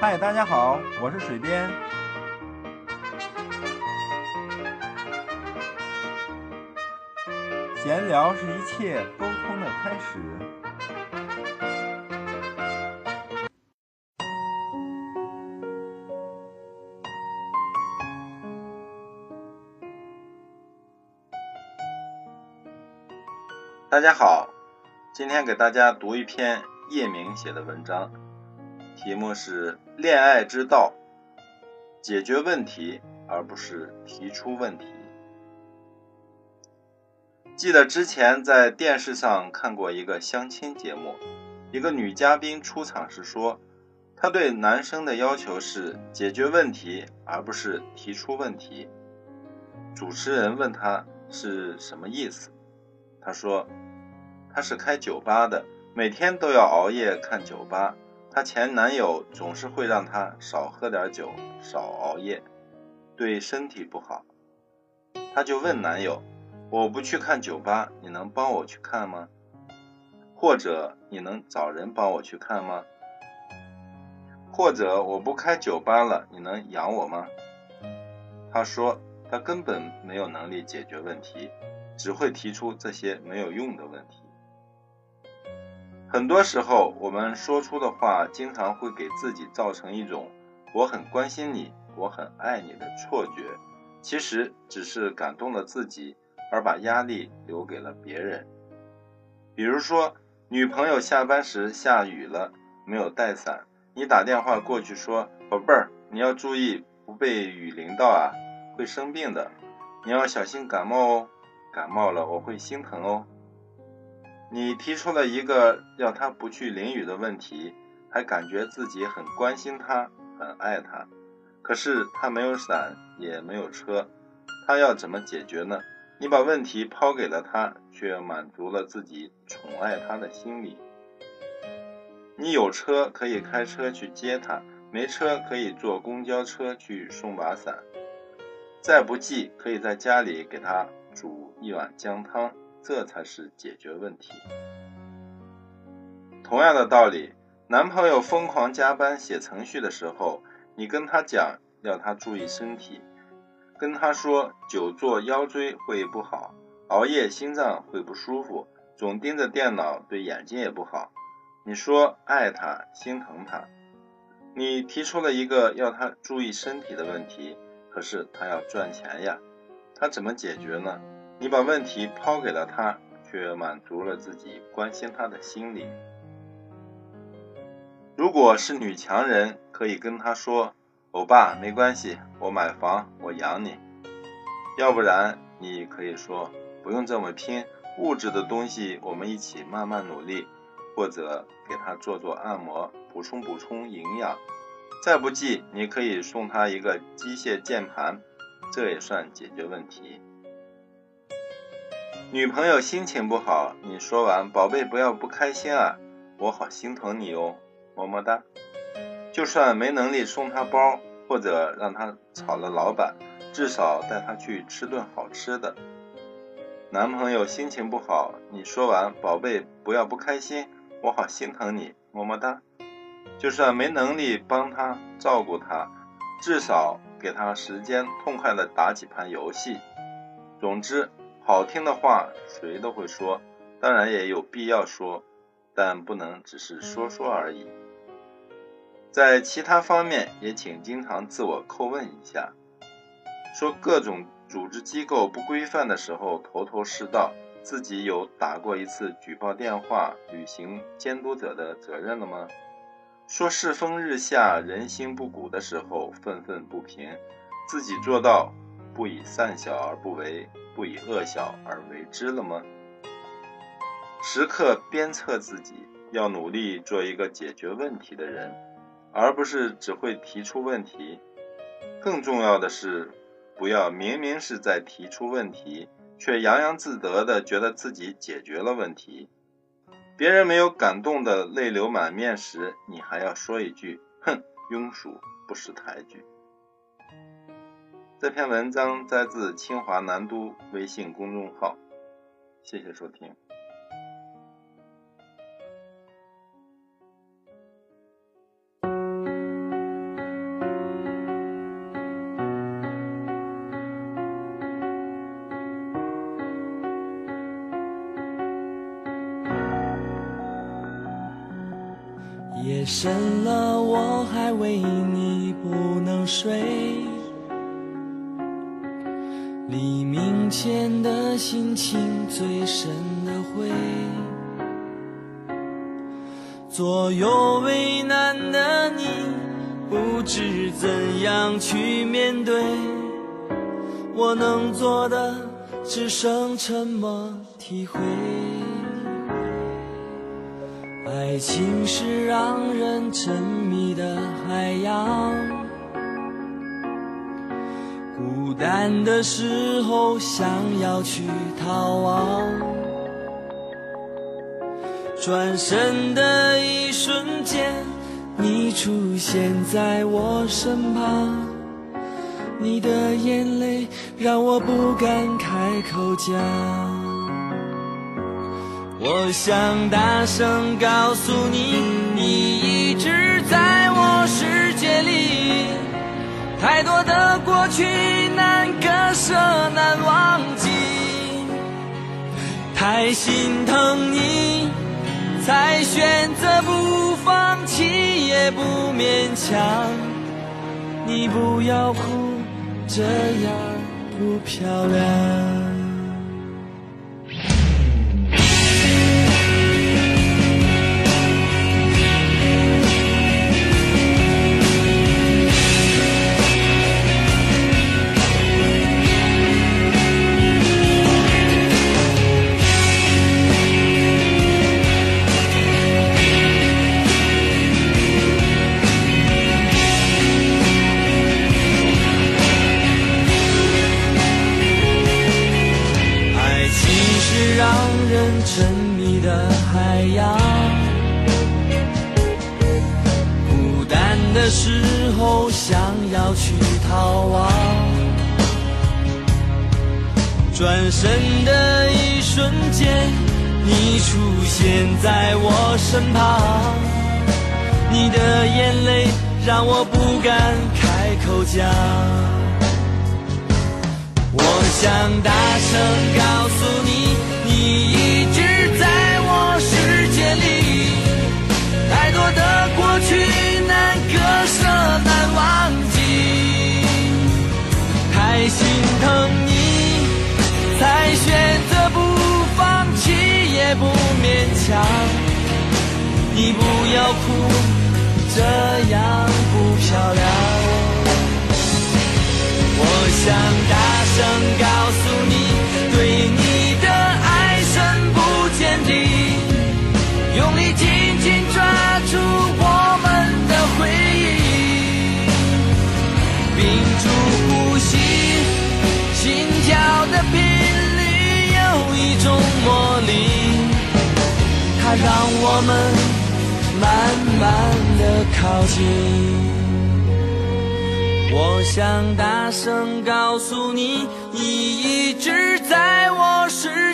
嗨，大家好，我是水边。闲聊是一切沟通的开始。大家好，今天给大家读一篇叶明写的文章，题目是《恋爱之道》，解决问题而不是提出问题。记得之前在电视上看过一个相亲节目，一个女嘉宾出场时说，她对男生的要求是解决问题而不是提出问题。主持人问她是什么意思，她说。她是开酒吧的，每天都要熬夜看酒吧。她前男友总是会让她少喝点酒，少熬夜，对身体不好。她就问男友：“我不去看酒吧，你能帮我去看吗？或者你能找人帮我去看吗？或者我不开酒吧了，你能养我吗？”她说：“她根本没有能力解决问题，只会提出这些没有用的问题。”很多时候，我们说出的话，经常会给自己造成一种“我很关心你，我很爱你”的错觉，其实只是感动了自己，而把压力留给了别人。比如说，女朋友下班时下雨了，没有带伞，你打电话过去说：“宝贝儿，你要注意不被雨淋到啊，会生病的，你要小心感冒哦，感冒了我会心疼哦。”你提出了一个要他不去淋雨的问题，还感觉自己很关心他，很爱他。可是他没有伞，也没有车，他要怎么解决呢？你把问题抛给了他，却满足了自己宠爱他的心理。你有车可以开车去接他，没车可以坐公交车去送把伞。再不济，可以在家里给他煮一碗姜汤。这才是解决问题。同样的道理，男朋友疯狂加班写程序的时候，你跟他讲要他注意身体，跟他说久坐腰椎会不好，熬夜心脏会不舒服，总盯着电脑对眼睛也不好。你说爱他心疼他，你提出了一个要他注意身体的问题，可是他要赚钱呀，他怎么解决呢？你把问题抛给了他，却满足了自己关心他的心理。如果是女强人，可以跟他说：“欧巴，没关系，我买房，我养你。”要不然，你可以说：“不用这么拼，物质的东西我们一起慢慢努力。”或者给他做做按摩，补充补充营养。再不济，你可以送他一个机械键盘，这也算解决问题。女朋友心情不好，你说完，宝贝不要不开心啊，我好心疼你哦，么么哒。就算没能力送她包，或者让她炒了老板，至少带她去吃顿好吃的。男朋友心情不好，你说完，宝贝不要不开心，我好心疼你，么么哒。就算没能力帮他照顾他，至少给他时间痛快的打几盘游戏。总之。好听的话谁都会说，当然也有必要说，但不能只是说说而已。在其他方面也请经常自我叩问一下，说各种组织机构不规范的时候头头是道，自己有打过一次举报电话，履行监督者的责任了吗？说世风日下，人心不古的时候愤愤不平，自己做到不以善小而不为。不以恶小而为之了吗？时刻鞭策自己，要努力做一个解决问题的人，而不是只会提出问题。更重要的是，不要明明是在提出问题，却洋洋自得的觉得自己解决了问题。别人没有感动的泪流满面时，你还要说一句：“哼，庸俗，不识抬举。”这篇文章摘自清华南都微信公众号谢谢收听。夜深了我还为你不能睡。黎明前的心情最深的灰，左右为难的你，不知怎样去面对。我能做的只剩沉默体会。爱情是让人沉迷的海洋。孤单的时候，想要去逃亡。转身的一瞬间，你出现在我身旁。你的眼泪让我不敢开口讲。我想大声告诉你，你太多的过去难割舍难忘记，太心疼你，才选择不放弃也不勉强。你不要哭，这样不漂亮。是让人沉迷的海洋。孤单的时候想要去逃亡。转身的一瞬间你出现在我身旁。你的眼泪让我不敢开口讲。我想大声告诉你你一直在我世界里，太多的过去难割舍难忘记，太心疼你。才选择不放弃，也不勉强。你不要哭，这样不漂亮。让我们慢慢的靠近。我想大声告诉你，你一直在我世界